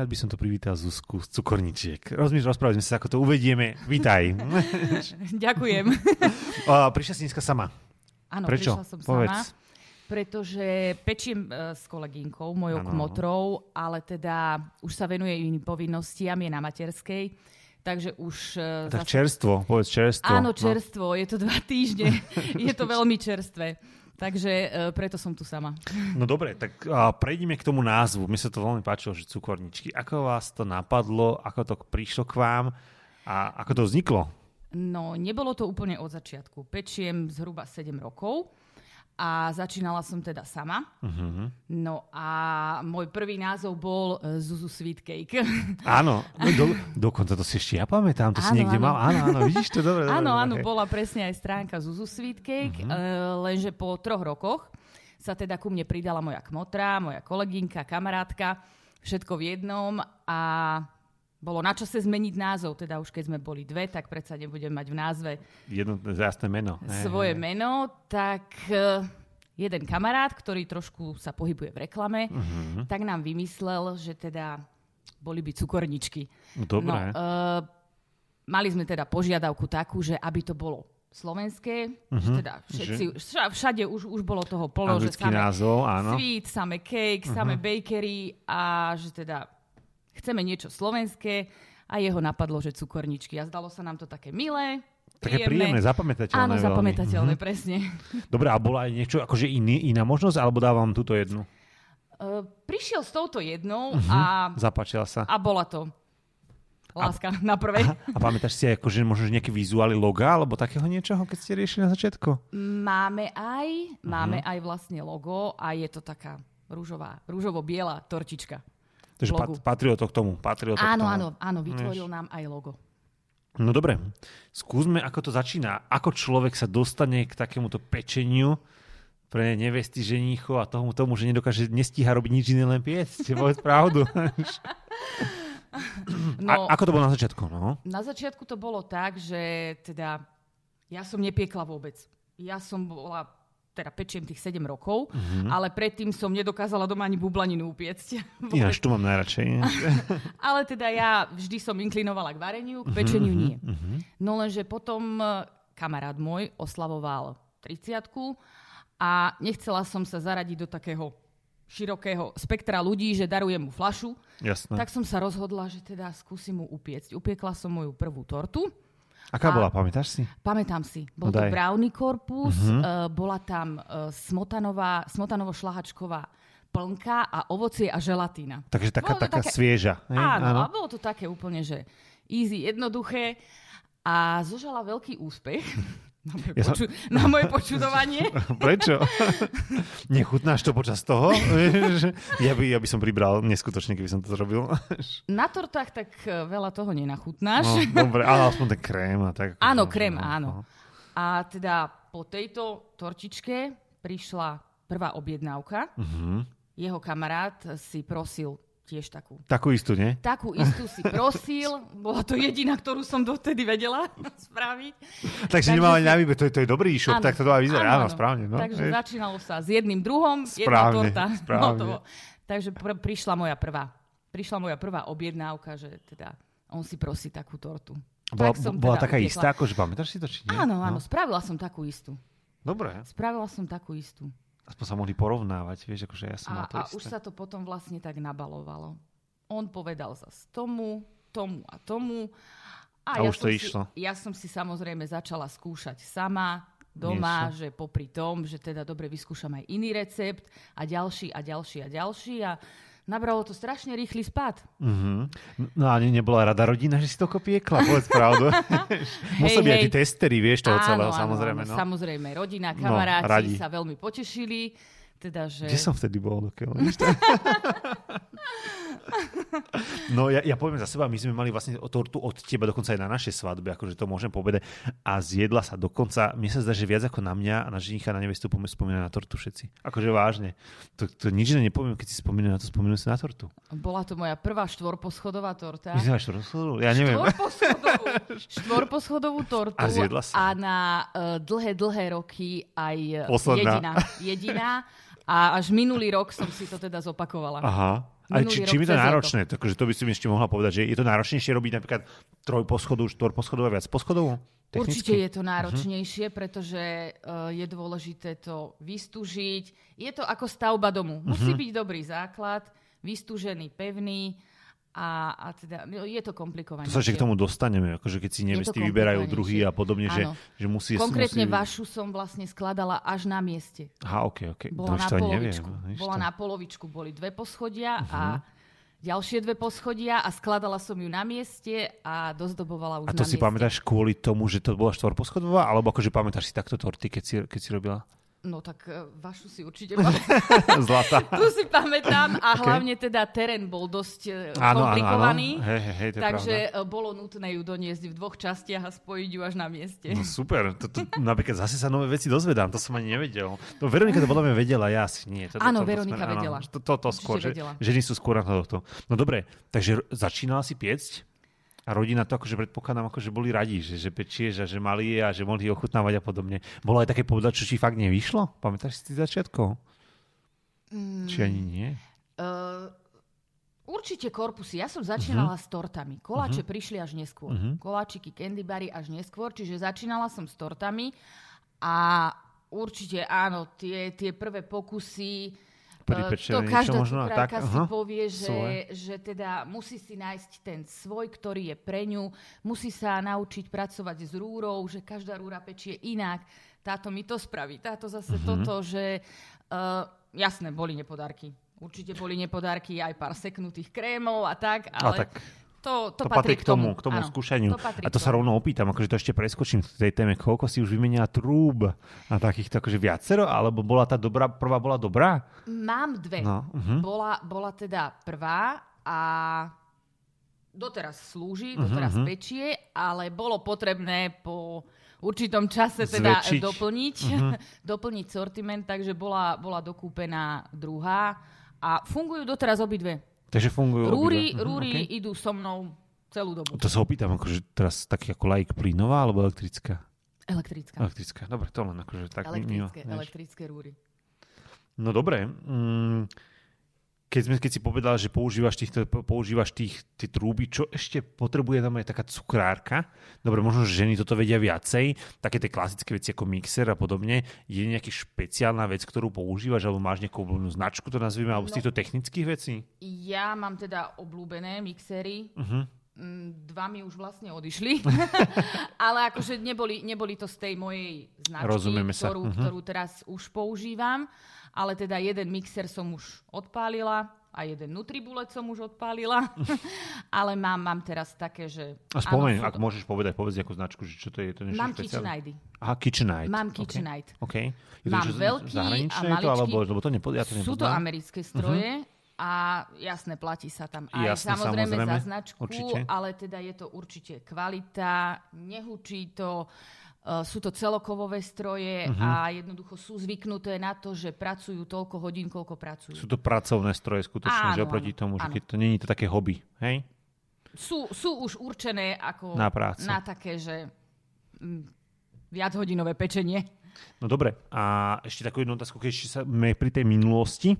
veľmi rád by som to privítal Zuzku z Cukorničiek. Rozmýšľam, rozprávali sme sa, ako to uvedieme. Vítaj. Ďakujem. prišla si dneska sama. Áno, Prečo? prišla som Povedz. sama. Pretože pečiem e, s kolegynkou, mojou Áno. kmotrou, ale teda už sa venuje iným povinnostiam, je na materskej. Takže už... e, Tak zase- čerstvo, povedz čerstvo. Áno, No. čerstvo, je to dva týždne. je to veľmi čerstvé. Takže e, preto som tu sama. No dobre, tak a, prejdime k tomu názvu. Mne sa to veľmi páčilo, že cukorničky. Ako vás to napadlo, ako to prišlo k vám a ako to vzniklo? No, nebolo to úplne od začiatku. Pečiem zhruba 7 rokov a začínala som teda sama. Uh-huh. No a môj prvý názov bol e, Zuzu Sweet Cake. Áno, no, do, dokonca to si ešte ja pamätám, to si Áno, niekde áno. mal. Áno, áno, vidíš to dobre. Áno, dobre, áno, bola presne aj stránka Zuzu Sweet Cake, Mhm. uh lenže po troch rokoch sa teda ku mne pridala moja kmotra, moja kolegynka, kamarátka, všetko v jednom a bolo na čase zmeniť názov, teda už keď sme boli dve, tak predsa nebudem mať v názve Jedno jasné meno. Svoje hej. meno, tak eh, jeden kamarát, ktorý trošku sa pohybuje v reklame, Mhm. tak nám vymyslel, že teda boli by cukorničky. Dobre. No, uh, mali sme teda požiadavku takú, že aby to bolo slovenské, uh-huh. že teda všetci, vša- všade už, už bolo toho plno, že Anglický samé názov, áno. sweet, samé cake, uh-huh. samé bakery a že teda chceme niečo slovenské a jeho napadlo, že cukorničky. A zdalo sa nám to také milé, Také príjemné, zapamätateľné. Áno, veľmi. zapamätateľné, Mhm. presne. Dobre, a bola aj niečo, akože iný, iná možnosť, alebo dávam túto jednu? Uh, prišiel s touto jednou Mhm. a, Zapáčila sa. a bola to láska na prvej. A pamätáš si aj akože možno nejaké vizuály loga, alebo takého niečoho, keď ste riešili na začiatku? Máme aj, máme Mhm. aj vlastne logo a je to taká rúžová, rúžovo-biela tortička. Takže Logu. pat, patrilo to k tomu. Patrilo to k Áno, tomu. áno, áno, vytvoril nám aj logo. No dobre, skúsme, ako to začína. Ako človek sa dostane k takémuto pečeniu pre nevesty, ženíchov a tomu, tomu, že nedokáže, nestíha robiť nič iné, len piecť. Povedz pravdu. No, A, ako to bolo na začiatku? No? na začiatku to bolo tak, že teda ja som nepiekla vôbec. Ja som bola, teda pečiem tých 7 rokov, Mhm. ale predtým som nedokázala doma ani bublaninu upiecť. Ináč tu mám najradšej. Ale teda ja vždy som inklinovala k vareniu, k pečeniu nie. Mhm. No lenže potom e, kamarát môj oslavoval 30 a nechcela som sa zaradiť do takého širokého spektra ľudí, že darujem mu flašu, Jasné. tak som sa rozhodla, že teda skúsim mu upiecť. Upiekla som moju prvú tortu. Aká a- bola, pamätáš si? Pamätám si, bol No to daj. Brownie korpus, uh, bola tam uh, smotanová, smotanovo-šlahačková plnka a ovocie a želatína. Takže taká, Bolo taká také- svieža. hej? Áno, a bolo to také úplne, že easy, jednoduché a zožala veľký úspech na moje, Ja som- poču- na moje počudovanie. Prečo? Nechutnáš to počas toho? Ja, by, ja by som pribral neskutočne, keby som to zrobil. Na tortách tak eh, veľa toho nenachutnáš. No, dobre, ale aspoň ten krém a tak. Áno, No, krém, no, áno. no. A teda po tejto tortičke prišla prvá objednávka. Mhm. Jeho kamarát si prosil tiež takú Takú istú, nie? Takú istú si prosil, bola to jediná, ktorú som dotedy vedela spraviť. Takže Takže nemám ani si- na výber, to, je- to je dobrý e-shop, tak to má vyzerať. Áno, správne. No. Takže Hej. začínalo sa s jedným druhom, jedna Správne, torta. správne. hotovo. Takže pr- prišla moja prvá. Prišla moja prvá objednávka, že teda on si prosí takú tortu. Bola, Tak som bola teda taká upiekla. istá, akože pamätáš si to, či nie? Áno, áno, No. spravila som takú istú. Dobre, Spravila som takú istú. Aspoň sa mohli porovnávať, vieš, akože ja som A, mal to a isté. už sa to potom vlastne tak nabalovalo. On povedal zas tomu, tomu a tomu. A ja už to som išlo. Si, ja som si samozrejme začala skúšať sama doma, Niečo. že popri tom, že teda dobre vyskúšam aj iný recept a ďalší a ďalší a ďalší a nabralo to strašne rýchly spad. Mhm. No a ne- nebola rada rodina, že si to kopiekla, povedz pravdu. Museli byť aj tí testery, vieš, toho celého, áno, samozrejme. áno, no. samozrejme, rodina, No, kamaráti radi. sa veľmi potešili. Teda, že... Kde som vtedy bol? Dokiaľ? No ja, ja poviem za seba, my sme mali vlastne tortu od teba dokonca aj na našej svadbe, akože to môžem povedať. A zjedla sa dokonca, mne sa zdá, že viac ako na mňa a na ženicha na nevestu pom- spomínajú na tortu všetci. Akože vážne. To, to nič iné nepoviem, keď si spomínajú na to, spomínajú si na tortu. Bola to moja prvá štvorposchodová torta. My sme rozhodli, ja neviem. Štvorposchodovú, štvorposchodovú tortu A zjedla sa? a na uh, dlhé, dlhé roky aj Posledná. jediná. jediná. A až minulý rok som si to teda zopakovala. Aha. A či, čím je to náročné? Takže to by si mi ešte mohla povedať, že je to náročnejšie robiť napríklad trojposchodovú, štvorposchodovú a viacposchodovú? Technicky? Určite je to náročnejšie, uh-huh. pretože uh, je dôležité to vystúžiť. Je to ako stavba domu. Musí uh-huh. byť dobrý základ, vystúžený, pevný a, a teda no, je to komplikované. To sa ešte k tomu dostaneme, akože keď si nevesty vyberajú druhý a podobne, že, že musí... Konkrétne musí... vašu som vlastne skladala až na mieste. Aha, ok, ok. Bola no, na polovičku. Neviem, Bola na polovičku, boli dve poschodia uh-huh. a mhm. ďalšie dve poschodia a skladala som ju na mieste a dozdobovala už A to si mieste. pamätáš kvôli tomu, že to bola štvorposchodová, alebo akože pamätáš si takto torty, keď si, keď si robila? No tak uh, vašu si určite Zlata. tu si pamätám a okay. hlavne teda terén bol dosť uh, áno, komplikovaný. Áno, áno. Hej, hej, hej, takže pravda. bolo nutné ju doniesť v dvoch častiach a spojiť ju až na mieste. No super, to, to, napríklad zase sa nové veci dozvedám, to som ani nevedel. To Veronika to podľa mňa vedela, ja asi nie. To, áno, to, to, Veronika áno, vedela. To, to, to skôr, že, ženy sú skôr na to. No dobre, takže začínala si piecť? A rodina to akože predpokladám, akože boli radi, že, že pečieš a že mali a že mohli ochutnávať a podobne. Bolo aj také povedať, čo ti fakt nevyšlo? Pamätáš si tých začiatkov? Mm. Či ani nie? Uh, určite korpusy. Ja som začínala uh-huh. s tortami. Koláče uh-huh. prišli až neskôr. Uh-huh. Koláčiky, candy bary až neskôr. Čiže začínala som s tortami a určite áno, tie, tie prvé pokusy pripečené to každá možno, tak, si uh-huh. povie, že, že teda musí si nájsť ten svoj, ktorý je pre ňu, musí sa naučiť pracovať s rúrou, že každá rúra pečie inak, táto mi to spraví, táto zase uh-huh. toto, že uh, jasné, boli nepodárky. Určite boli nepodárky aj pár seknutých krémov a tak, ale... A tak to, to, to patrí k tomu, k tomu áno, skúšaniu. To a to sa rovno opýtam, akože to ešte preskočím v tej téme, koľko si už vymenila trúb a takýchto akože viacero, alebo bola tá dobrá, prvá bola dobrá? Mám dve. No, uh-huh. bola, bola teda prvá a doteraz slúži, doteraz uh-huh. pečie, ale bolo potrebné po určitom čase teda Zväčšiť. doplniť, uh-huh. doplniť sortiment, takže bola, bola dokúpená druhá a fungujú doteraz obidve. Takže fungujú Rúry, obidva. rúry okay. idú so mnou celú dobu. To sa opýtam, akože teraz taký ako laik plynová alebo elektrická? Elektrická. Elektrická, dobre, to len akože tak elektrické, mimo, elektrické rúry. No dobre, mm, keď, sme, keď si povedal, že používaš, tých, používaš tých, tie trúby, čo ešte potrebuje tam aj taká cukrárka? Dobre, možno, že ženy toto vedia viacej, také tie klasické veci ako mixer a podobne. Je nejaká špeciálna vec, ktorú používaš, alebo máš nejakú obľúbenú značku, to nazvime, alebo no, z týchto technických vecí? Ja mám teda obľúbené mixery. Uh-huh. Dva mi už vlastne odišli, ale akože neboli, neboli to z tej mojej značky, Rozumieme sa. Ktorú, uh-huh. ktorú teraz už používam ale teda jeden mixer som už odpálila a jeden Nutribullet som už odpálila, ale mám, mám teraz také, že... A spomeň, ak to... môžeš povedať, povedz nejakú značku, že čo to je. To mám KitchenAid. Aha, KitchenAid. Mám KitchenAid. Okay. Okay. mám to, veľký a maličký. To, alebo, lebo to nepo, ja to Sú to americké stroje. Uh-huh. A jasné, platí sa tam aj jasné, samozrejme, samozrejme za značku, určite. ale teda je to určite kvalita, nehučí to, Uh, sú to celokovové stroje uh-huh. a jednoducho sú zvyknuté na to, že pracujú toľko hodín, koľko pracujú. Sú to pracovné stroje skutočne, áno, že oproti áno, tomu, že keď to není to také hobby, hej? Sú, sú už určené ako na, prácu. na také, že m, viachodinové pečenie. No dobre, a ešte takú jednu otázku, keď sme pri tej minulosti.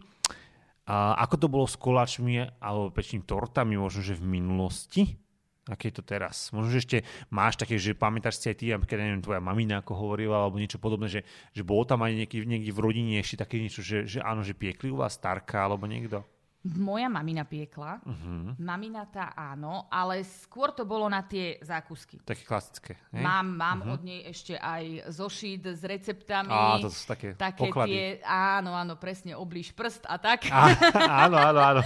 A ako to bolo s koláčmi alebo pečným tortami, možno, že v minulosti? Aké je to teraz? Možno, že ešte máš také, že pamätáš si aj ty, keď neviem, tvoja mamina ako hovorila, alebo niečo podobné, že, že bolo tam aj niekde, niekde v rodine ešte také niečo, že, že áno, že piekli u vás starka alebo niekto? Moja mamina piekla. Uh-huh. Mamina tá áno, ale skôr to bolo na tie zákusky. Také klasické. Hej? Mám, mám uh-huh. od nej ešte aj zošit s receptami. Á, to sú také, také poklady. Tie, áno, áno, presne, oblíž prst a tak. Á, áno, áno, áno.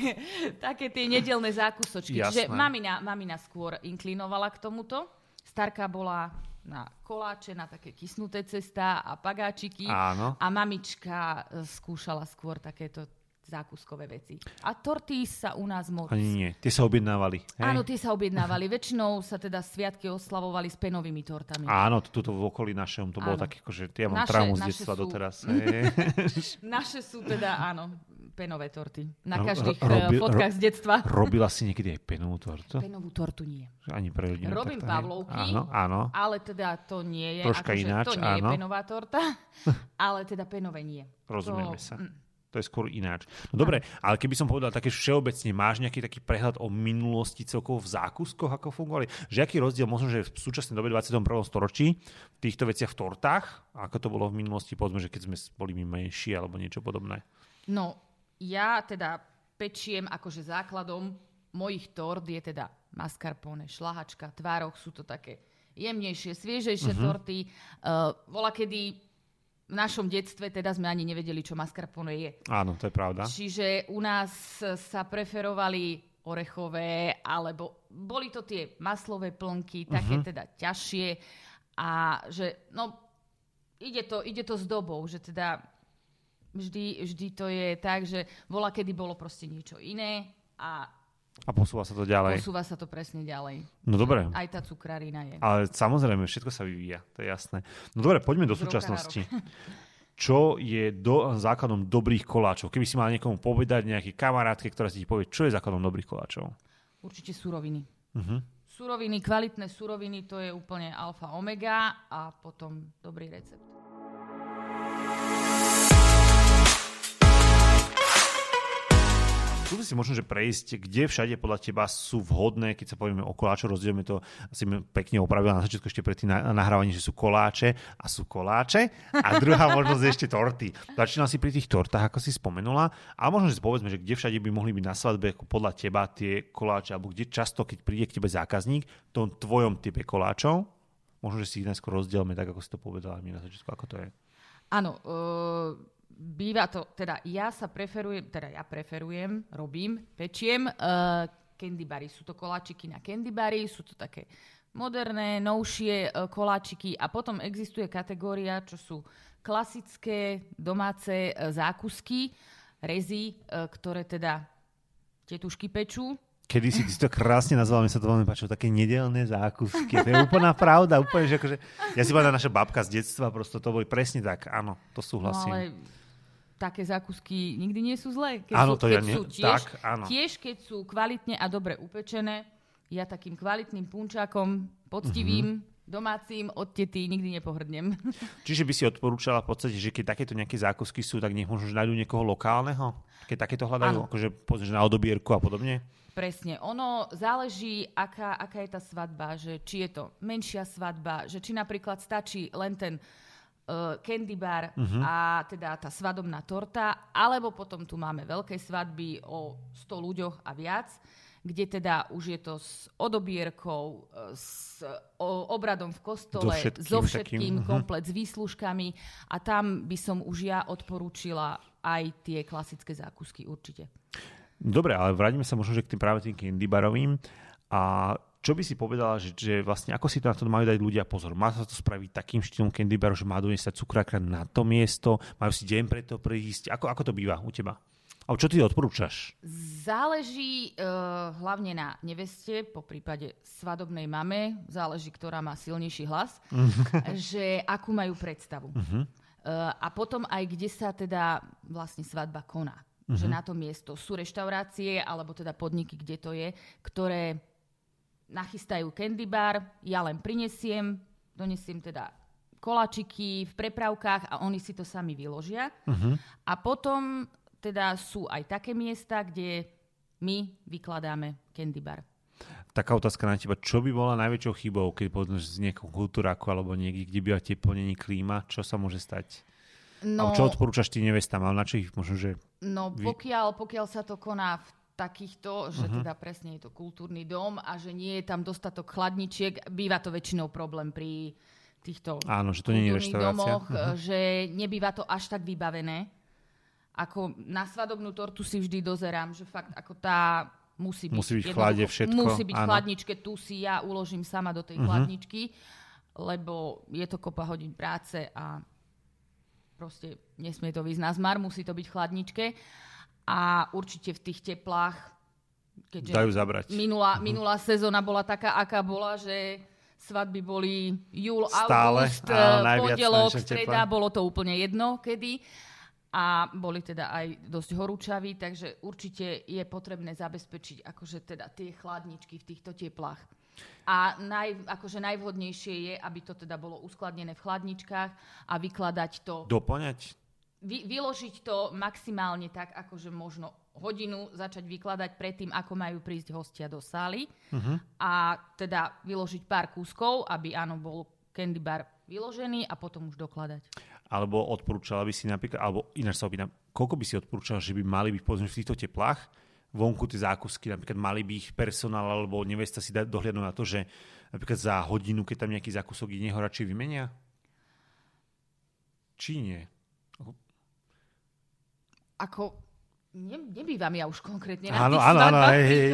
také tie nedelné zákusočky. Jasné. Čiže mamina, mamina skôr inklinovala k tomuto. Starka bola na koláče, na také kysnuté cestá a pagáčiky. Áno. A mamička skúšala skôr takéto zákuskové veci. A torty sa u nás moc... Ani nie, tie sa objednávali. Hej? Áno, tie sa objednávali. Väčšinou sa teda sviatky oslavovali s penovými tortami. Áno, tuto v okolí našom to bolo také, že ja mám naše, traumu z detstva sú... doteraz. naše sú teda, áno, penové torty. Na každých ro- robi- ro, fotkách z detstva. Robila si niekedy aj penovú tortu? Penovú tortu nie. Ani pre rodinu. Robím takto, pavlovky. Áno, áno. Ale teda to nie je, Troška akože ináč, to nie je áno. penová torta, ale teda penové nie. Rozumieme to, sa. mm, To je skôr ináč. No dobre, ale keby som povedal také všeobecne, máš nejaký taký prehľad o minulosti celkovo v zákuskoch, ako fungovali? Že aký rozdiel možno, že v súčasnej dobe 21. storočí v týchto veciach v tortách, ako to bolo v minulosti, povedzme, že keď sme boli my menší alebo niečo podobné. No, ja teda pečiem akože základom mojich tort je teda mascarpone, šlahačka, tvároch, sú to také jemnejšie, sviežejšie Mhm. torty. Uh, vola kedy v našom detstve teda sme ani nevedeli, čo mascarpone je. Áno, to je pravda. Čiže u nás sa preferovali orechové, alebo boli to tie maslové plnky, také Mhm. teda ťažšie a že no ide to, ide to s dobou, že teda vždy, vždy to je tak, že bola, kedy bolo proste niečo iné a A posúva sa to ďalej. posúva sa to presne ďalej. No dobre. Aj tá cukrarina je. Ale samozrejme, všetko sa vyvíja, to je jasné. No dobre, poďme do súčasnosti. Čo je do, základom dobrých koláčov? Keby si mal niekomu povedať, nejaký kamarátke, ktorá si ti povie, čo je základom dobrých koláčov? Určite suroviny. Uh-huh. Suroviny, kvalitné suroviny, to je úplne alfa omega a potom dobrý recept. Tu si možno, že prejsť, kde všade podľa teba sú vhodné, keď sa povieme o koláčo, rozdielme to, asi mi pekne opravila na začiatku ešte pred tým na- nahrávaním, že sú koláče a sú koláče. A druhá možnosť je ešte torty. Začínal si pri tých tortách, ako si spomenula, a možno, že povedzme, že kde všade by mohli byť na svadbe ako podľa teba tie koláče, alebo kde často, keď príde k tebe zákazník, v tom tvojom type koláčov, možno, že si ich najskôr rozdielme, tak ako si to povedala mi na začiatku, ako to je. Áno, uh, býva to, teda ja sa preferujem, teda ja preferujem, robím, pečiem uh, candy bary. Sú to koláčiky na candy bary, sú to také moderné, novšie uh, koláčiky a potom existuje kategória, čo sú klasické domáce uh, zákusky, rezy, uh, ktoré teda tetušky pečú. Kedy si ty to krásne nazval, mi sa to veľmi páčilo, také nedelné zákusky. To je úplná pravda, úplne, že akože, ja si povedal, naša babka z detstva, prosto to boli presne tak, áno, to No súhlasím. ale také zákusky nikdy nie sú zlé. Keď Áno, sú, to keď ja nie- sú tiež, tak, áno. tiež, keď sú kvalitne a dobre upečené, ja takým kvalitným punčákom, poctivým, Mhm. domácim od tety nikdy nepohrdnem. Čiže by si odporúčala v podstate, že keď takéto nejaké zákusky sú, tak nech možno nájdú niekoho lokálneho, keď takéto hľadajú, Áno. akože že na odobierku a podobne. Presne. Ono záleží, aká, aká je tá svadba, že či je to menšia svadba, že či napríklad stačí len ten uh, candy bar Mhm. a teda tá svadobná torta, alebo potom tu máme veľké svadby o 100 ľuďoch a viac, kde teda už je to s odobierkou, e, s o, obradom v kostole, So všetkým so takým, všetkým, mhm. komplet s výslužkami a tam by som už ja odporúčila aj tie klasické zákusky určite. Dobre, ale vrátime sa možno, že k tým práve tým candy barovým. A čo by si povedala, že, že vlastne ako si to na to majú dať ľudia pozor? Má sa to spraviť takým štýlom candy baru, že má doniesť cukráka na to miesto? Majú si deň preto prísť? Ako, ako to býva u teba? A čo ty odporúčaš? Záleží uh, hlavne na neveste, po prípade svadobnej mame, záleží, ktorá má silnejší hlas, že akú majú predstavu. Uh, a potom aj, kde sa teda vlastne svadba koná. Že na to miesto sú reštaurácie, alebo teda podniky, kde to je, ktoré nachystajú candy bar, ja len prinesiem, donesiem teda koláčiky v prepravkách a oni si to sami vyložia. A potom teda sú aj také miesta, kde my vykladáme candy bar. Taká otázka na teba. Čo by bola najväčšou chybou, keď že z nejakého kultúraku alebo niekde, kde býva teplo, není klíma? Čo sa môže stať? No, čo odporúčaš ty nevestám? Ale na čo ich možno, že... no pokiaľ, pokiaľ sa to koná v takýchto, že Mhm. teda presne je to kultúrny dom a že nie je tam dostatok chladničiek, býva to väčšinou problém pri týchto Áno, že to nie je domoch, Mhm. že nebýva to až tak vybavené. Ako na svadobnú tortu si vždy dozerám, že fakt ako tá musí byť, Musí byť v chlade všetko, Musí byť v chladničke, tu si ja uložím sama do tej Mhm. chladničky, lebo je to kopa hodín práce a proste nesmie to výsť na zmar, musí to byť v chladničke. A určite v tých teplách, keďže Dajú zabrať. minulá, minulá sezóna bola taká, aká bola, že svadby boli júl, Stále, august, pondelok, streda, bolo to úplne jedno, kedy. a boli teda aj dosť horúčaví, takže určite je potrebné zabezpečiť akože teda tie chladničky v týchto teplách. A naj, akože najvhodnejšie je, aby to teda bolo uskladnené v chladničkách a vykladať to... Doplňať? Vy, vyložiť to maximálne tak, akože možno hodinu začať vykladať predtým, ako majú prísť hostia do sály. Uh-huh. A teda vyložiť pár kúskov, aby áno, bol candy bar vyložený a potom už dokladať. Alebo odporúčala by si napríklad, alebo ináč sa opýtam, koľko by si odporúčala, že by mali byť povedzme v týchto teplách vonku tie zákusky, napríklad mali by ich personál alebo nevesta si dať dohľadnúť na to, že napríklad za hodinu, keď tam nejaký zákusok je, neho radšej vymenia? Či nie? Ako, ne, nebývam ja už konkrétne na áno, tých áno, áno, hej, hej.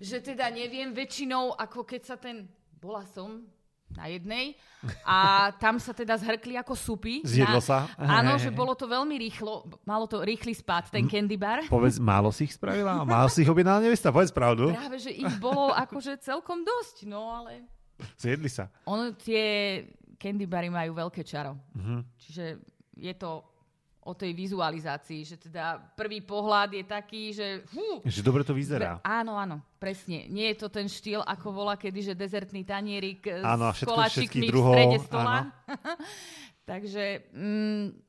že teda neviem, väčšinou, ako keď sa ten, bola som na jednej a tam sa teda zhrkli ako supy. Zjedlo na, sa? Áno, že bolo to veľmi rýchlo, malo to rýchly spad, ten candy bar. Povedz, málo si ich spravila? Málo si ich objednala nevesta? Povedz pravdu. Práve, že ich bolo akože celkom dosť, no ale... Zjedli sa. Ono, tie candy bary majú veľké čaro. Uh-huh. Čiže je to o tej vizualizácii, že teda prvý pohľad je taký, že... Fú, že dobre to vyzerá. Áno, áno, presne. Nie je to ten štýl, ako volá kedy, že dezertný tanierik áno, s koláčikmi v strede stola. Takže mm,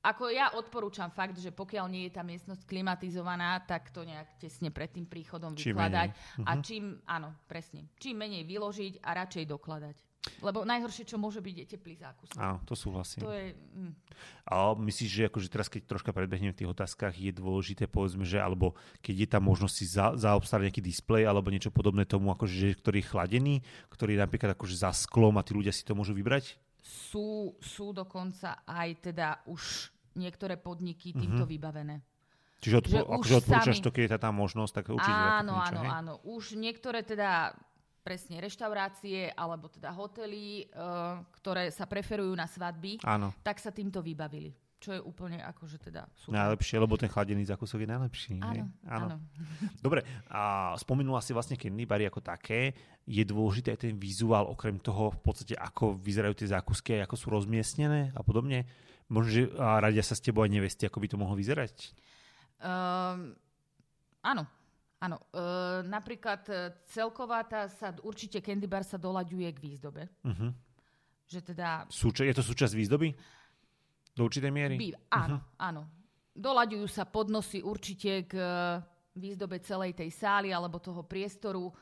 ako ja odporúčam fakt, že pokiaľ nie je tá miestnosť klimatizovaná, tak to nejak tesne pred tým príchodom čím vykladať. Menej. A mhm. čím, áno, presne, čím menej vyložiť a radšej dokladať. Lebo najhoršie, čo môže byť, je teplý zákus. Áno, to súhlasím. To je... Mm. A myslíš, že akože teraz, keď troška predbehnem v tých otázkach, je dôležité, povedzme, že alebo keď je tam možnosť si za, zaobstarať nejaký displej alebo niečo podobné tomu, akože, že, ktorý je chladený, ktorý je napríklad akože za sklom a tí ľudia si to môžu vybrať? Sú, sú dokonca aj teda už niektoré podniky týmto mm-hmm. vybavené. Čiže odpo- že akože odporúčaš sami... to, keď je tá možnosť, tak určite. Áno, niečo, áno, hej? áno. Už niektoré teda presne reštaurácie alebo teda hotely, uh, ktoré sa preferujú na svadby, Áno. tak sa týmto vybavili. Čo je úplne akože teda super. Najlepšie, lebo ten chladený zákusok je najlepší. Áno, áno. áno. Dobre, a spomenula si vlastne candy bary ako také. Je dôležité aj ten vizuál, okrem toho v podstate, ako vyzerajú tie zákusky, ako sú rozmiestnené a podobne. Možno, že radia sa s tebou aj nevesti, ako by to mohlo vyzerať? Um, áno, Áno, e, napríklad e, celková tá sa, určite candy bar sa doľaďuje k výzdobe. Uh-huh. Že teda... Súča- je to súčasť výzdoby? Do určitej miery? Bí, áno, uh-huh. áno. Doľaďujú sa podnosy určite k e, výzdobe celej tej sály alebo toho priestoru.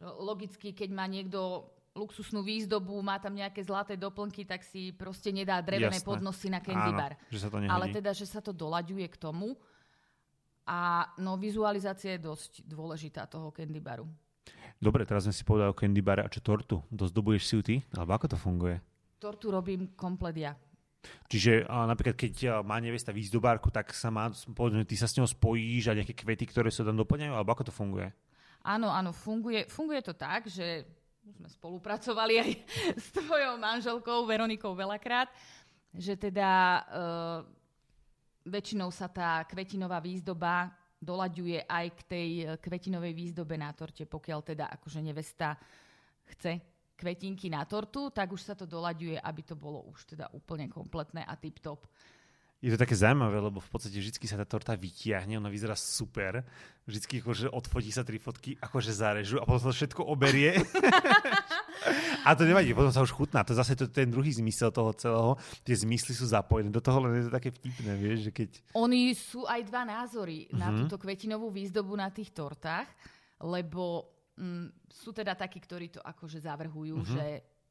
Logicky, keď má niekto luxusnú výzdobu, má tam nejaké zlaté doplnky, tak si proste nedá drevené Jasné. podnosy na candy Áno, bar. Že sa to Ale teda, že sa to doľaďuje k tomu. A no, vizualizácia je dosť dôležitá toho candy baru. Dobre, teraz sme si povedali o candy bare a čo tortu? Dozdobuješ si ju ty? Alebo ako to funguje? Tortu robím komplet ja. Čiže a napríklad, keď má nevesta výzdobárku, tak sa má, povedzme, ty sa s ňou spojíš a nejaké kvety, ktoré sa tam doplňajú, alebo ako to funguje? Áno, áno, funguje, funguje to tak, že sme spolupracovali aj s tvojou manželkou Veronikou veľakrát, že teda uh, väčšinou sa tá kvetinová výzdoba dolaďuje aj k tej e, kvetinovej výzdobe na torte, pokiaľ teda akože nevesta chce kvetinky na tortu, tak už sa to dolaďuje, aby to bolo už teda úplne kompletné a tip-top je to také zaujímavé, lebo v podstate vždy sa tá torta vytiahne, ona vyzerá super. Vždycky akože odfotí sa tri fotky, akože zarežu a potom to všetko oberie. a to nevadí, potom sa už chutná. To zase to, ten druhý zmysel toho celého. Tie zmysly sú zapojené do toho, len je to také vtipné, vieš, že keď... Oni sú aj dva názory mm-hmm. na mhm. túto kvetinovú výzdobu na tých tortách, lebo mm, sú teda takí, ktorí to akože zavrhujú, mm-hmm. že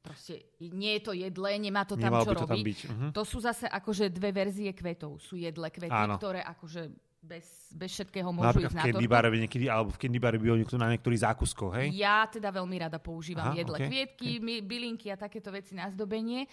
proste nie je to jedle, nemá to tam Nemal čo robiť. To, uh-huh. to sú zase akože dve verzie kvetov. Sú jedle kvety, Áno. ktoré akože bez, bez všetkého môžu no, ísť na tortu. Bar niekedy, alebo v candy bare by niekto na niektorých zákuskoch, hej? Ja teda veľmi rada používam Aha, jedle okay. kvietky, okay. bylinky a takéto veci na zdobenie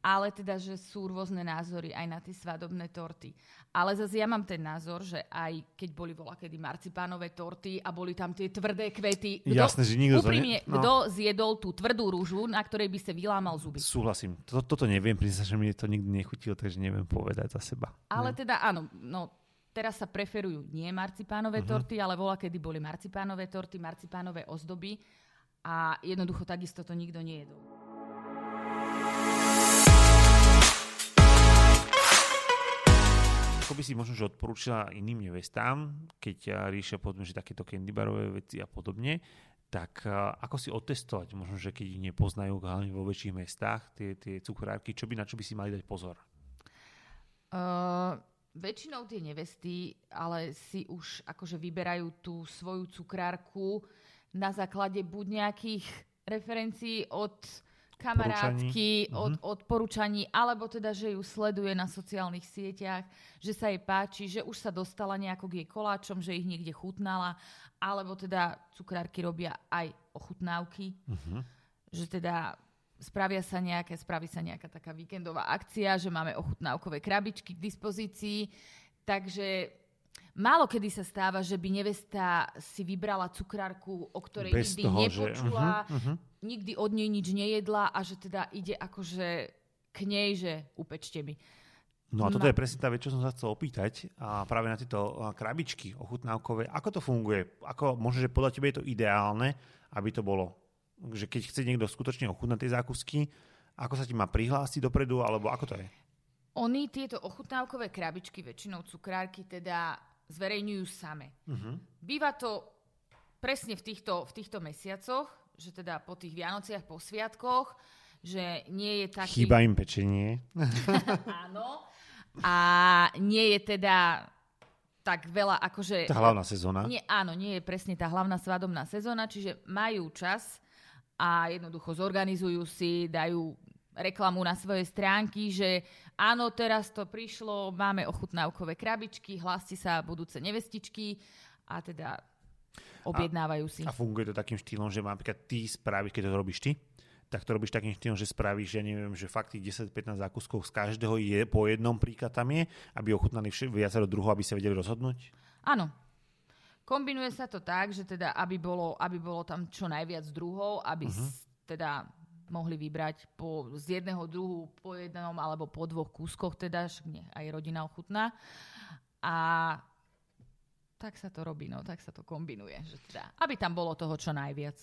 ale teda, že sú rôzne názory aj na tie svadobné torty. Ale zase ja mám ten názor, že aj keď boli vola kedy marcipánové torty a boli tam tie tvrdé kvety, kto, Jasné, že nikto úprimne, ne... no. kto zjedol tú tvrdú rúžu, na ktorej by sa vylámal zuby? Súhlasím. Toto, toto neviem, priznám, že mi to nikdy nechutilo, takže neviem povedať za seba. Ale no. teda áno, no, teraz sa preferujú nie marcipánové uh-huh. torty, ale vola kedy boli marcipánové torty, marcipánové ozdoby a jednoducho takisto to nikto nejedol. Si možno, že odporúčila iným nevestám, keď riešia povedzme, že takéto candybarové veci a podobne, tak ako si otestovať, možno, že keď ich nepoznajú hlavne vo väčších mestách, tie, tie cukrárky, čo by, na čo by si mali dať pozor? Uh, väčšinou tie nevesty ale si už akože vyberajú tú svoju cukrárku na základe buď nejakých referencií od kamarátky, od uh-huh. odporúčaní, alebo teda, že ju sleduje na sociálnych sieťach, že sa jej páči, že už sa dostala nejako k jej koláčom, že ich niekde chutnala, alebo teda cukrárky robia aj ochutnávky, uh-huh. že teda spravia sa nejaké, spraví sa nejaká taká víkendová akcia, že máme ochutnávkové krabičky k dispozícii, takže Málo kedy sa stáva, že by nevesta si vybrala cukrárku, o ktorej Bez nikdy toho, nepočula, že... uh-huh, uh-huh. nikdy od nej nič nejedla a že teda ide akože k nej, že upečte mi. No a toto je presne tá vec, čo som sa chcel opýtať a práve na tieto krabičky ochutnávkové. Ako to funguje? Ako, možno, že podľa teba je to ideálne, aby to bolo? Že keď chce niekto skutočne ochutnať tie zákusky, ako sa ti má prihlásiť dopredu, alebo ako to je? Oni tieto ochutnávkové krabičky, väčšinou cukrárky, teda zverejňujú same. Uh-huh. Býva to presne v týchto, v týchto mesiacoch, že teda po tých Vianociach, po sviatkoch, že nie je taký... Chýba im pečenie. Áno. A nie je teda tak veľa akože... Tá hlavná sezóna. Nie, áno, nie je presne tá hlavná svadobná sezóna, čiže majú čas a jednoducho zorganizujú si, dajú reklamu na svoje stránky, že áno, teraz to prišlo, máme ochutnávkové krabičky, hlási sa budúce nevestičky a teda objednávajú si. A funguje to takým štýlom, že napríklad ty spravíš, keď to robíš ty, tak to robíš takým štýlom, že spravíš, ja neviem, že fakt tých 10-15 zákuskov z každého je po jednom príklad tam je, aby ochutnali viacero druhov, aby sa vedeli rozhodnúť? Áno. Kombinuje sa to tak, že teda, aby bolo, aby bolo tam čo najviac druhov, aby uh-huh. teda mohli vybrať po, z jedného druhu po jednom alebo po dvoch kúskoch, teda nie, aj rodina ochutná. A tak sa to robí, no, tak sa to kombinuje, že teda, aby tam bolo toho čo najviac.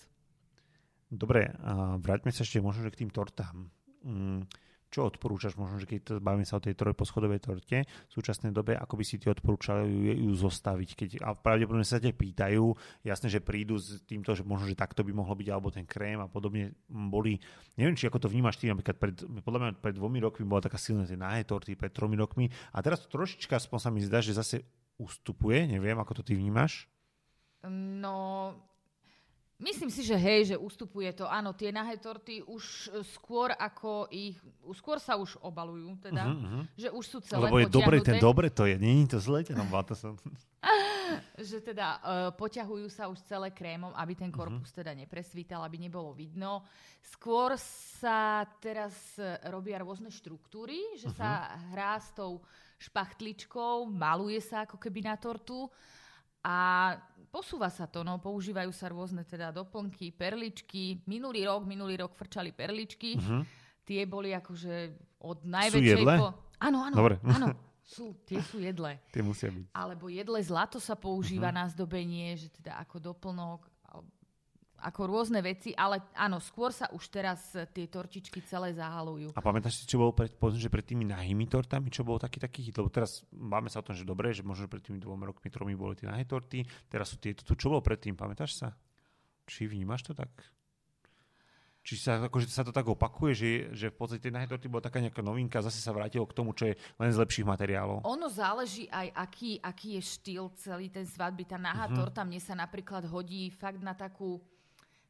Dobre, a vráťme sa ešte možno k tým tortám. Mm, čo odporúčaš, možno, že keď bavíme sa o tej trojposchodovej torte v súčasnej dobe, ako by si ty odporúčal ju, ju zostaviť? Keď, a pravdepodobne sa ťa pýtajú, jasné, že prídu s týmto, že možno, že takto by mohlo byť, alebo ten krém a podobne boli. Neviem, či ako to vnímaš ty, napríklad pred, podľa mňa pred dvomi rokmi bola taká silná tie nahé torty, pred tromi rokmi a teraz to trošička aspoň sa mi zdá, že zase ustupuje, neviem, ako to ty vnímaš? No, Myslím si, že hej, že ustupuje to. Áno, tie nahé torty už e, skôr ako ich, skôr sa už obalujú, teda, uh-huh, že už sú celé Lebo je dobre, ten dobre to je, je to zle, no, to som... že teda uh, poťahujú sa už celé krémom, aby ten mhm. korpus uh-huh. teda nepresvítal, aby nebolo vidno. Skôr sa teraz robia rôzne štruktúry, že uh-huh. sa hrá s tou špachtličkou, maluje sa ako keby na tortu a posúva sa to, no, používajú sa rôzne teda doplnky, perličky. Minulý rok, minulý rok frčali perličky. Uh-huh. Tie boli akože od najväčšej... Sú jedle? Po... Áno, áno, Dobre. áno. Sú, tie sú jedle. Tie musia byť. Alebo jedle zlato sa používa uh-huh. na zdobenie, že teda ako doplnok ako rôzne veci, ale áno, skôr sa už teraz tie tortičky celé zahalujú. A pamätáš si, čo bolo pred, povedzme, že pred tými nahými tortami, čo bolo taký taký hit? Lebo teraz máme sa o tom, že dobre, že možno pred tými dvomi rokmi, tromi boli tie nahé torty, teraz sú tieto tu. Čo bolo predtým, pamätáš sa? Či vnímaš to tak? Či sa, akože sa to tak opakuje, že, že v podstate nahé torty bola taká nejaká novinka, zase sa vrátilo k tomu, čo je len z lepších materiálov. Ono záleží aj, aký, aký je štýl celý ten svadby. Tá nahá uh-huh. torta mne sa napríklad hodí fakt na takú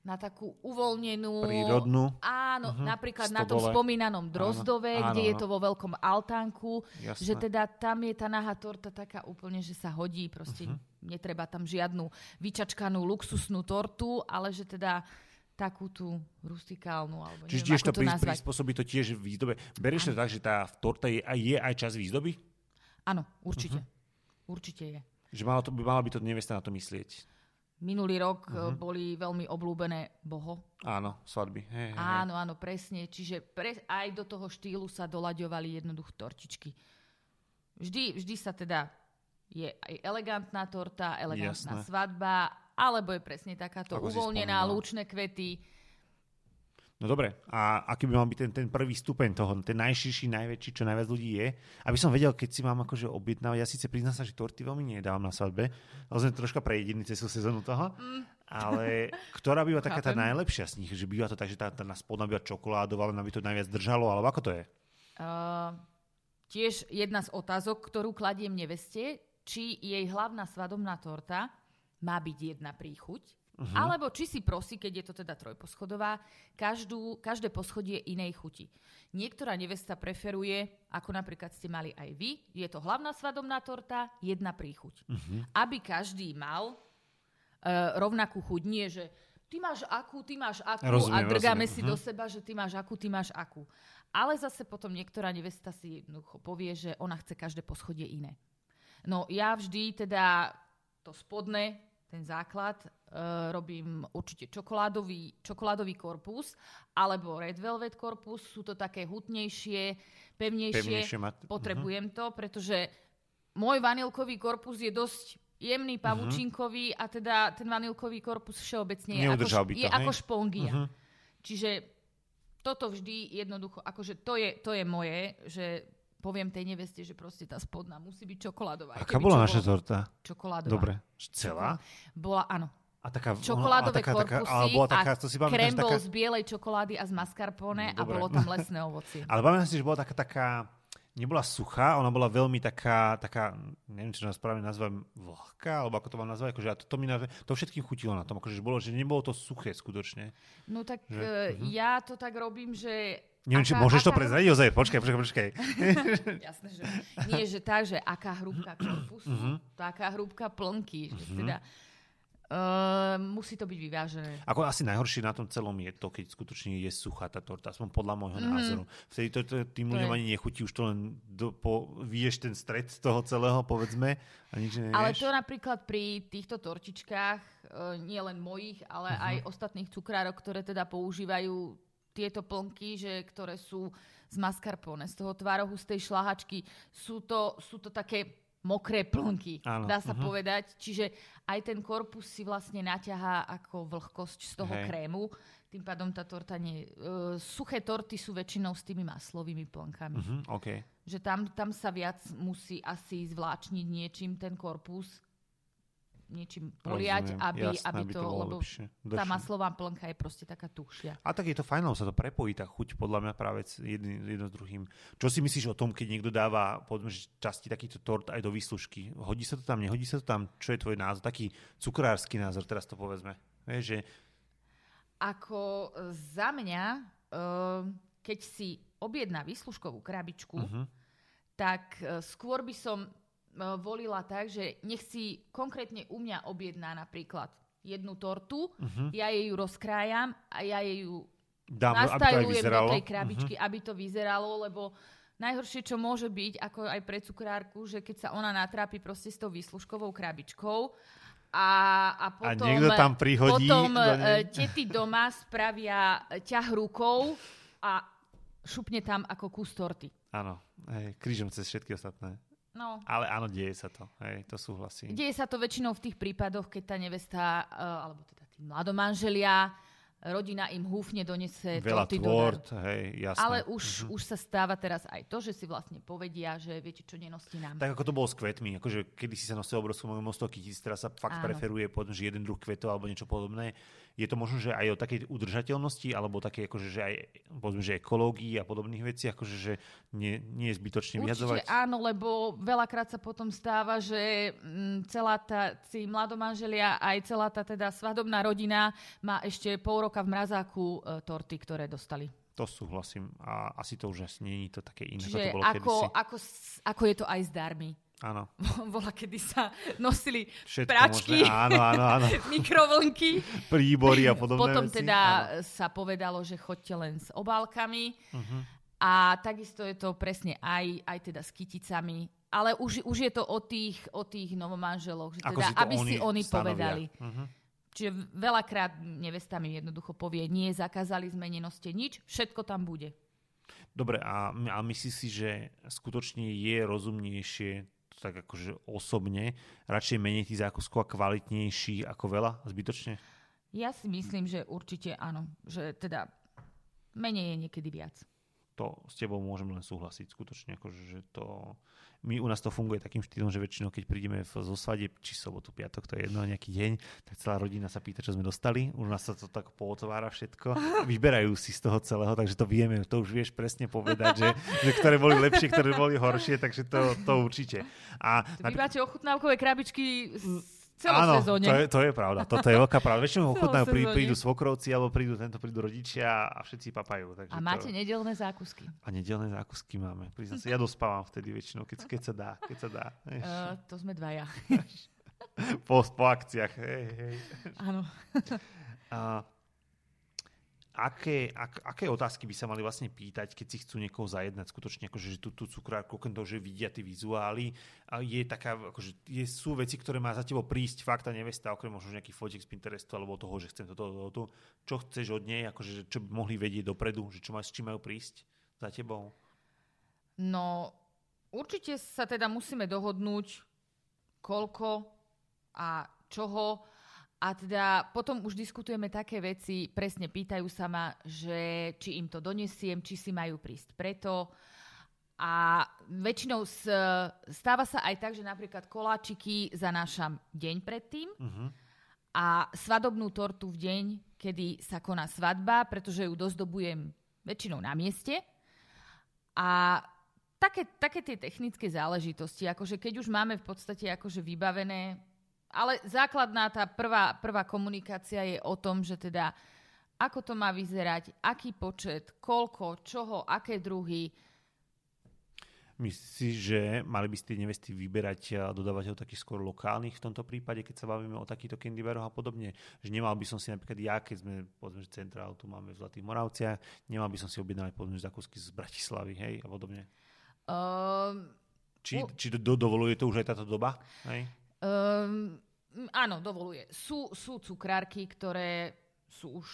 na takú uvoľnenú... Prírodnú. Áno, uh-huh. napríklad Stobole. na tom spomínanom Drozdove, áno, kde áno, je to vo veľkom altánku, Jasné. že teda tam je tá nahá torta taká úplne, že sa hodí, proste uh-huh. netreba tam žiadnu vyčačkanú luxusnú tortu, ale že teda takú tú rustikálnu, alebo Čiže neviem, tiež to, to prispôsobí to tiež výzdobe. Berieš to tak, že tá torta je, je aj čas výzdoby? Áno, určite. Uh-huh. Určite je. Že malo, to, mala by to nevesta na to myslieť. Minulý rok uh-huh. boli veľmi oblúbené boho. Áno, svadby. Hey, hey, áno, áno, presne. Čiže pre, aj do toho štýlu sa dolaďovali jednoducho tortičky. Vždy, vždy sa teda je aj elegantná torta, elegantná Jasné. svadba, alebo je presne takáto Ako uvoľnená, lúčne kvety. No dobre, a aký by mal byť ten, ten prvý stupeň toho, ten najširší, najväčší, čo najviac ľudí je? Aby som vedel, keď si mám akože objednávať, ja síce priznám sa, že torty veľmi nedávam na svadbe, ale sme troška prejedení cez sezónu toho, mm. ale ktorá býva taká tá najlepšia z nich? Že býva to tak, že tá, tá spodná býva čokoládová, len aby to najviac držalo, alebo ako to je? Uh, tiež jedna z otázok, ktorú kladiem neveste, či jej hlavná svadobná torta má byť jedna príchuť, Uh-huh. Alebo či si prosí, keď je to teda trojposchodová, každú, každé poschodie inej chuti. Niektorá nevesta preferuje, ako napríklad ste mali aj vy, je to hlavná svadobná torta, jedna príchuť. Uh-huh. Aby každý mal uh, rovnakú chuť. Nie, že ty máš akú, ty máš akú rozumiem, a drgáme rozumiem. si uh-huh. do seba, že ty máš akú, ty máš akú. Ale zase potom niektorá nevesta si jednoducho povie, že ona chce každé poschodie iné. No ja vždy teda to spodné ten základ. Uh, robím určite čokoládový, čokoládový korpus alebo red velvet korpus. Sú to také hutnejšie, pevnejšie. pevnejšie mat- Potrebujem uh-huh. to, pretože môj vanilkový korpus je dosť jemný, mhm. pavučinkový uh-huh. a teda ten vanilkový korpus všeobecne je, ako, to, je ako špongia. Uh-huh. Čiže toto vždy jednoducho, akože to je, to je moje, že poviem tej neveste, že proste tá spodná musí byť čokoládová. Aká bola naša torta? Čokoládová. Dobre. Celá? Bola, áno. A taká, čokoládové a taká, korpusy taká, ale bola taká, to si krém bol taká... z bielej čokolády a z mascarpone no, a bolo tam lesné ovocie. ale pamätám si, že bola taká, taká nebola suchá, ona bola veľmi taká, taká neviem, čo nás správne nazvem, vlhká, alebo ako to mám nazvať, akože, to, to, mi nazve, to všetkým chutilo na tom, akože, že, bolo, že nebolo to suché skutočne. No tak že, uh, uh-huh. ja to tak robím, že Neviem, či môžeš aká... to prezradiť ozaj. Počkaj, počkaj, počkaj. Jasné, že nie, že tak, že aká hrúbka korpusu, uh-huh. taká hrúbka plnky. Že uh-huh. teda, uh, musí to byť vyvážené. Ako asi najhoršie na tom celom je to, keď skutočne je suchá tá torta, aspoň podľa môjho uh-huh. názoru. Vtedy to, to tým ľuďom ani nechutí, už to len do, po, vieš ten stred toho celého, povedzme. A nič nevieš. Ale to napríklad pri týchto tortičkách, uh, nie len mojich, ale uh-huh. aj ostatných cukrárok, ktoré teda používajú tieto plnky, že, ktoré sú z mascarpone, z toho tvarohu, z tej šlahačky, sú to, sú to také mokré plnky, Áno. dá sa uh-huh. povedať. Čiže aj ten korpus si vlastne naťahá ako vlhkosť z toho Hej. krému. Tým pádom tá torta nie... Uh, suché torty sú väčšinou s tými maslovými plnkami. Uh-huh, okay. Že tam, tam sa viac musí asi zvláčniť niečím ten korpus, niečím poliať, Rozumiem, aby, jasné, aby, to, to lebo lepšie. tá maslová plnka je proste taká tušia. A tak je to fajn, sa to prepojí, tá chuť podľa mňa práve jedno, jedno s druhým. Čo si myslíš o tom, keď niekto dáva povedzme, časti takýchto tort aj do výslužky? Hodí sa to tam, nehodí sa to tam? Čo je tvoj názor? Taký cukrársky názor, teraz to povedzme. Vieš, že... Ako za mňa, uh, keď si objedná výslužkovú krabičku, uh-huh. tak uh, skôr by som volila tak, že nech si konkrétne u mňa objedná napríklad jednu tortu, uh-huh. ja jej ju rozkrájam a ja jej ju Dám, nastajlujem do tej krabičky, uh-huh. aby to vyzeralo, lebo najhoršie, čo môže byť, ako aj pre cukrárku, že keď sa ona natrápi proste s tou výslužkovou krabičkou a, a potom, a niekto tam prihodí potom do nej... tety doma spravia ťah rukou a šupne tam ako kus torty. Áno, krížom cez všetky ostatné. No. Ale áno, deje sa to. Hej, to súhlasím. Deje sa to väčšinou v tých prípadoch, keď tá nevesta, uh, alebo teda tí mladomanželia, rodina im húfne donese Veľa torty tvort, hej, jasné. Ale už, uh-huh. už sa stáva teraz aj to, že si vlastne povedia, že viete čo, nenosti nám. Tak ako to bolo s kvetmi, akože kedy si sa nosil obrovskú mostovú kytic, teraz sa fakt Áno. preferuje, povedzme, že jeden druh kvetov alebo niečo podobné. Je to možno, že aj o takej udržateľnosti, alebo také, akože, že aj povedzme, že ekológii a podobných vecí, akože, že nie, nie je zbytočne vyhadzovať? Určite áno, lebo veľakrát sa potom stáva, že mm, celá tá, tí mladomanželia, aj celá tá teda svadobná rodina má ešte pol roka v mrazáku e, torty, ktoré dostali. To súhlasím. A asi to už asi nie je to také iné, Čiže to bolo ako, ako, ako je to aj s darmi. Áno. Bola, kedy sa nosili Všetko pračky, áno, áno, áno. mikrovlnky. Príbory a podobné Potom veci. teda áno. sa povedalo, že chodte len s obálkami. Uh-huh. A takisto je to presne aj, aj teda s kyticami. Ale už, už je to o tých, o tých novomanželoch, že teda, si aby si oni povedali. Uh-huh. Čiže veľakrát nevesta mi jednoducho povie, nie, zakázali sme, nenoste nič, všetko tam bude. Dobre, a, a myslíš si, že skutočne je rozumnejšie tak akože osobne, radšej menej tých zákuskov a kvalitnejší ako veľa, zbytočne? Ja si myslím, že určite áno. Že teda menej je niekedy viac. To s tebou môžem len súhlasiť. Skutočne, akože, že to... My u nás to funguje takým štýlom, že väčšinou, keď prídeme v, zo svade, či sobotu, piatok, to je jedno, nejaký deň, tak celá rodina sa pýta, čo sme dostali. U nás sa to tak pootvára všetko. Vyberajú si z toho celého, takže to vieme, to už vieš presne povedať, že, že ktoré boli lepšie, ktoré boli horšie, takže to, to určite. A Vy napríklad... máte ochutnávkové krabičky Áno, to je, to je pravda. Toto je veľká pravda. Väčšinou ochutnajú, prídu, prídu svokrovci, alebo prídu, tento prídu rodičia a všetci papajú. Takže a máte to... nedelné zákusky? A nedelné zákusky máme. Priznám sa, ja dospávam vtedy väčšinou, keď, keď sa dá. Keď sa dá uh, to sme dvaja. po, po akciách. Hej, hej. Áno. uh, aké, ak, aké otázky by sa mali vlastne pýtať, keď si chcú niekoho zajednať skutočne, akože, že tú, tú cukrárku, okrem toho, že vidia tie vizuály, a je taká, akože, je, sú veci, ktoré má za tebo prísť fakt a nevesta, okrem možno nejaký fotik z Pinterestu alebo toho, že chcem toto, toto, toto. Čo chceš od nej, akože, čo by mohli vedieť dopredu, že čo má, s čím majú prísť za tebou? No, určite sa teda musíme dohodnúť, koľko a čoho a teda potom už diskutujeme také veci, presne pýtajú sa ma, že či im to donesiem, či si majú prísť preto. A väčšinou stáva sa aj tak, že napríklad koláčiky zanášam deň predtým uh-huh. a svadobnú tortu v deň, kedy sa koná svadba, pretože ju dozdobujem väčšinou na mieste. A také, také tie technické záležitosti, akože keď už máme v podstate akože vybavené ale základná tá prvá, prvá komunikácia je o tom, že teda ako to má vyzerať, aký počet, koľko, čoho, aké druhy. Myslíš, že mali by ste nevesty vyberať dodávateľov takých skôr lokálnych v tomto prípade, keď sa bavíme o takýchto candyberoch a podobne? Že nemal by som si napríklad ja, keď sme, povedzme, že centrál tu máme v Zlatých Moravciach, nemal by som si objednávať, povedzme, zakúsky z Bratislavy, hej, a podobne? Um, či, či do, dovoluje to už aj táto doba? Hej? Um, áno, dovoluje. Sú, sú cukrárky, ktoré sú už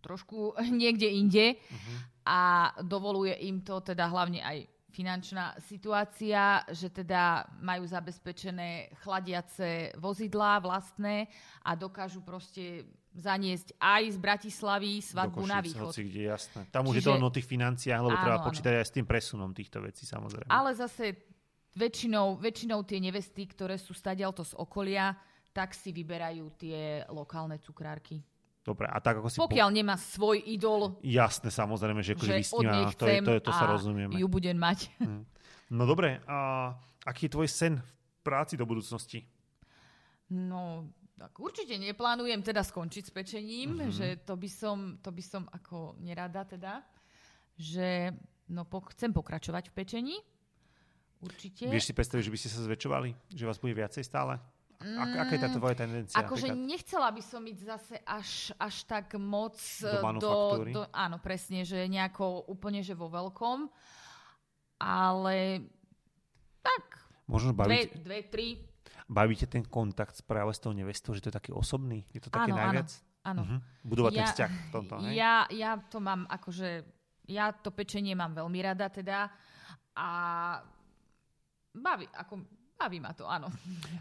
trošku niekde inde uh-huh. a dovoluje im to teda hlavne aj finančná situácia, že teda majú zabezpečené chladiace vozidlá vlastné a dokážu proste zaniesť aj z Bratislavy svadbu na východ. Hoci kde, jasné. Tam Čiže, už je to len o tých financiách, lebo áno, treba počítať áno. aj s tým presunom týchto vecí samozrejme. Ale zase väčšinou, väčšinou tie nevesty, ktoré sú stadialto z okolia, tak si vyberajú tie lokálne cukrárky. Dobre, a tak ako si... Pokiaľ po... nemá svoj idol... Jasné, samozrejme, že akože vysníva, to, je, to, je, to sa rozumieme. ju budem mať. Hm. No dobre, a aký je tvoj sen v práci do budúcnosti? No, tak určite neplánujem teda skončiť s pečením, uh-huh. že to by, som, to by som ako nerada teda, že no, po, chcem pokračovať v pečení, Určite. Vieš si predstaviť, že by ste sa zväčšovali? Že vás bude viacej stále? Ak, aká je tá tvoja tendencia? Akože nechcela by som ísť zase až, až tak moc do, do, do... Áno, presne, že nejako úplne, že vo veľkom. Ale tak, Možno baviť... dve, dve, tri. Bavíte ten kontakt práve s tou nevestou, že to je taký osobný? Je to také áno, najviac? Áno, áno. Uh-huh. Budovať ja, ten vzťah v tomto, hej? Ja, ja to mám akože... Ja to pečenie mám veľmi rada teda a baví, ako, baví ma to, áno.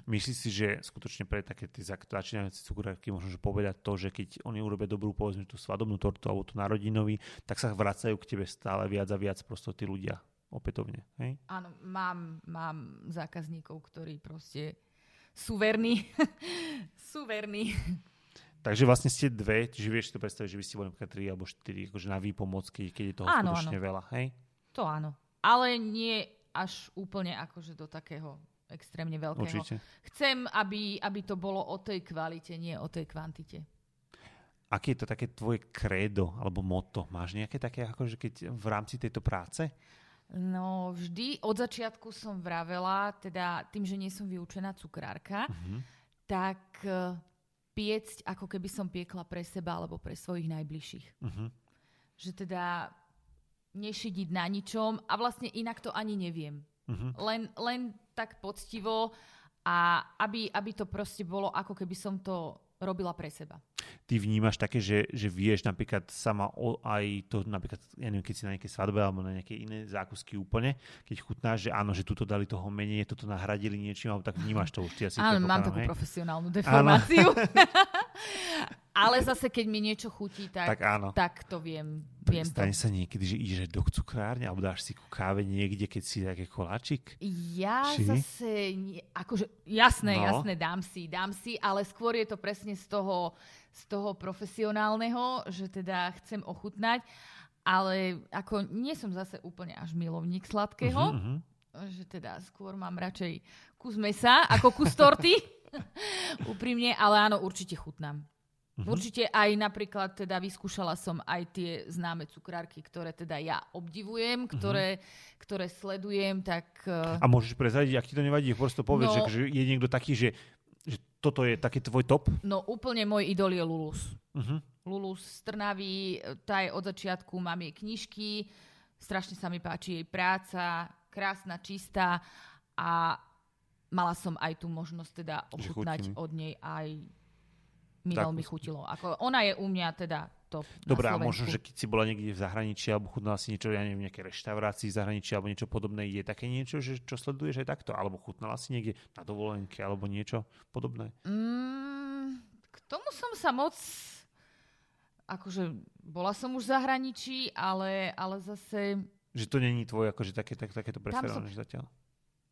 Myslíš si, že skutočne pre také tie začínajúce cukrárky možno že povedať to, že keď oni urobia dobrú povedzme tú svadobnú tortu alebo tú narodinový, tak sa vracajú k tebe stále viac a viac prosto tí ľudia opätovne. Hej? Áno, mám, mám zákazníkov, ktorí proste sú verní. sú verní. Takže vlastne ste dve, čiže vieš si to predstaviť, že by ste boli napríklad tri alebo štyri akože na výpomoc, keď, keď je toho áno, skutočne áno. veľa, hej? To áno. Ale nie až úplne akože do takého extrémne veľkého. Určite. Chcem, aby, aby to bolo o tej kvalite, nie o tej kvantite. Aké je to také tvoje krédo alebo moto? Máš nejaké také, akože keď v rámci tejto práce? No, vždy od začiatku som vravela, teda tým, že nie som vyučená cukrárka, uh-huh. tak uh, piecť, ako keby som piekla pre seba alebo pre svojich najbližších. Uh-huh. Že teda nešidiť na ničom a vlastne inak to ani neviem. Uh-huh. Len, len tak poctivo a aby, aby to proste bolo, ako keby som to robila pre seba. Ty vnímaš také, že, že vieš napríklad sama o, aj to, napríklad, ja neviem, keď si na nejaké svadbe alebo na nejaké iné zákusky úplne, keď chutnáš, že áno, že tuto dali toho menej, toto nahradili niečím, alebo tak vnímaš to už. Ty asi áno, mám takú hej? profesionálnu deformáciu. Ale zase, keď mi niečo chutí, tak, Tak áno. tak to viem. viem to. Stane sa niekedy, že ideš do cukrárne alebo dáš si ku káve niekde, keď si také koláčik? Ja Či? zase, akože jasné, No. jasné, dám si, dám si, ale skôr je to presne z toho, z toho profesionálneho, že teda chcem ochutnať, ale ako nie som zase úplne až milovník sladkého, Mhm, mhm. že teda skôr mám radšej kus mesa ako kus torty, úprimne, ale áno, určite chutnám. Mhm. Určite aj napríklad teda vyskúšala som aj tie známe cukrárky, ktoré teda ja obdivujem, Mhm. ktoré, ktoré sledujem, tak eh, A môžeš prezradiť, ak ti to nevadí, prosto povedz, No. že, že je niekto taký, že, že toto je taký tvoj top? no úplne môj idol je Lulus. Uh-huh. Lulus z Trnavy, tá je od začiatku, mám jej knižky, strašne sa mi páči jej práca, krásna, čistá a mala som aj tú možnosť teda ochutnať od nej aj mi Takú veľmi chutilo. Ako, ona je u mňa teda top Dobre, a možno, že keď si bola niekde v zahraničí alebo chutnala si niečo, ja neviem, v nejakej reštaurácii v zahraničí alebo niečo podobné, je také niečo, že čo sleduješ aj takto? Alebo chutnala si niekde na dovolenke alebo niečo podobné? Mm, k tomu som sa moc... Akože bola som už v zahraničí, ale, ale zase Že to není tvoje, akože také, tak, takéto som- preferované zatiaľ?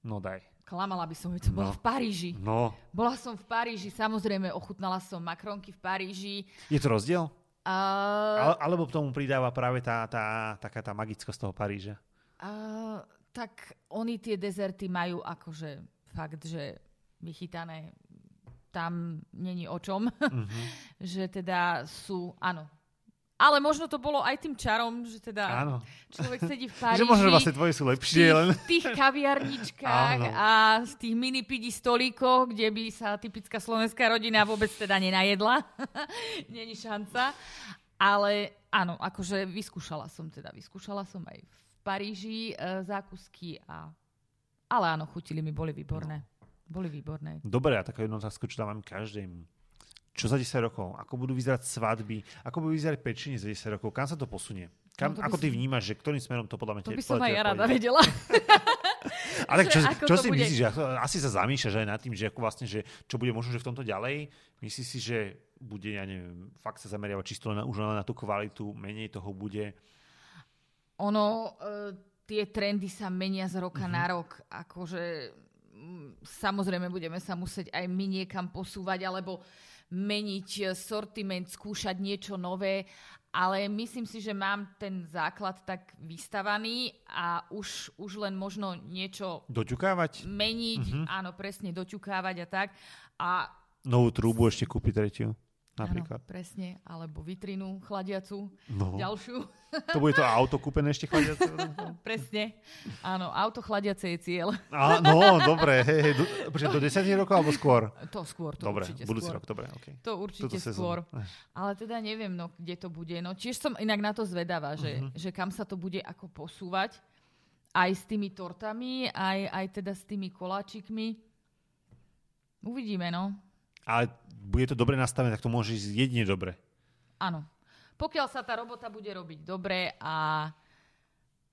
No daj. Klamala by som, že to No. v Paríži. No, Bola som v Paríži, samozrejme ochutnala som makronky v Paríži. je to rozdiel? Uh, Ale, alebo k tomu pridáva práve tá, tá, taká tá magickosť toho Paríža. uh, tak oni tie dezerty majú akože fakt, že vychytané tam není o čom. Mhm. že teda sú, áno. Ale možno to bolo aj tým čarom, že teda Áno. človek sedí v Že Paríži. možno vlastne tvoje sú v lepšie, tých, len... v tých kaviarničkách Áno. a z tých mini pidi stolíkoch, kde by sa typická slovenská rodina vôbec teda nenajedla. Není šanca. Ale áno, akože vyskúšala som teda, vyskúšala som aj v Paríži e, zákusky a ale áno, chutili mi, boli výborné. Boli výborné. Dobre, a taká jedna otázka, čo dávam každému. Čo za 10 rokov? Ako budú vyzerať svadby? Ako budú vyzerať pečenie za 10 rokov? Kam sa to posunie? Kam, No to ako ty som- vnímaš, že ktorým smerom to podľa mňa To by som aj ja rada vedela. Ale čo, čo si bude. myslíš? Asi sa zamýšľaš aj nad tým, že ako vlastne, že čo bude možno, že v tomto ďalej? Myslíš si, že bude, ja neviem, fakt sa zameriavať čisto na, už na tú kvalitu, menej toho bude? Ono, e, tie trendy sa menia z roka Mhm. na rok. Akože samozrejme budeme sa musieť aj my niekam posúvať, alebo meniť sortiment, skúšať niečo nové, ale myslím si, že mám ten základ tak vystavaný a už, už len možno niečo Doťukávať? meniť, Mhm. áno, presne, doťukávať a tak. A Novú trúbu ešte kúpiť tretiu? Áno, Napríklad. presne, alebo vitrinu chladiacu, No. ďalšiu. To bude to auto kúpené ešte chladiace? Presne. Áno, auto chladiace je cieľ. Á, no, dobre. Hej, hej, do, do 10 rokov alebo skôr? To skôr, to dobre, určite budúci skôr. rok, dobre. Okay. To určite Túto skôr. sezónu. Ale teda neviem, no, kde to bude. No, tiež som inak na to zvedavá, že, Mhm. že kam sa to bude ako posúvať. Aj s tými tortami, aj, aj teda s tými koláčikmi. Uvidíme, no. Ale bude to dobre nastavené, tak to môže ísť jedine dobre. Áno. Pokiaľ sa tá robota bude robiť dobre a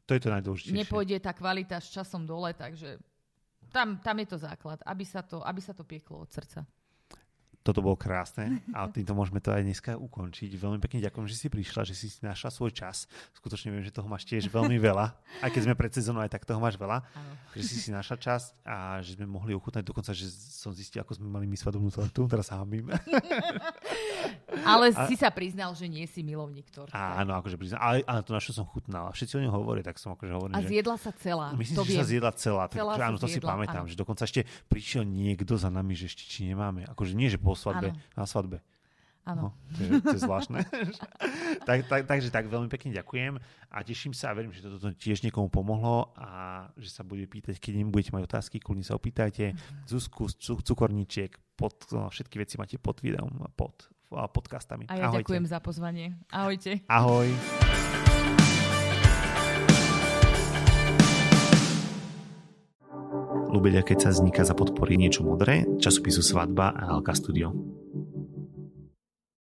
To je to najdôležitejšie. nepôjde tá kvalita s časom dole, takže tam, tam je to základ, aby sa to, aby sa to pieklo od srdca. Toto bolo krásne a týmto môžeme to aj dneska ukončiť. Veľmi pekne ďakujem, že si prišla, že si našla svoj čas. Skutočne viem, že toho máš tiež veľmi veľa. Aj keď sme pred sezónou, aj tak toho máš veľa. Áno. Že si si našla čas a že sme mohli ochutnať dokonca, že som zistil, ako sme mali my svadobnú tortu. Teraz sa hambím. Ale si sa priznal, že nie si milovník torty. Áno, akože priznám. Ale, ale to našu som chutnal. A všetci o ňom hovoria, tak som akože hovorím, A že... zjedla sa celá. Myslím, to že viem. sa zjedla celá. Tak, Celá sa áno, to si pamätám, áno. že dokonca ešte prišiel niekto za nami, že ešte či nemáme. Akože nie, že po svadbe, Áno. na svadbe. Áno. No, to, je, to je zvláštne. tak, tak, takže tak veľmi pekne ďakujem a teším sa a verím, že toto tiež niekomu pomohlo a že sa bude pýtať, keď im budete mať otázky, kľudne sa opýtajte. Zuzku z cu- cukorničiek, pod, no, všetky veci máte pod videom, pod podcastami. A ja Ahojte. ďakujem za pozvanie. Ahojte. Ahoj. Ľubeľa, keď sa vzniká za podpory niečo modré, časopisu Svadba a Alka Studio.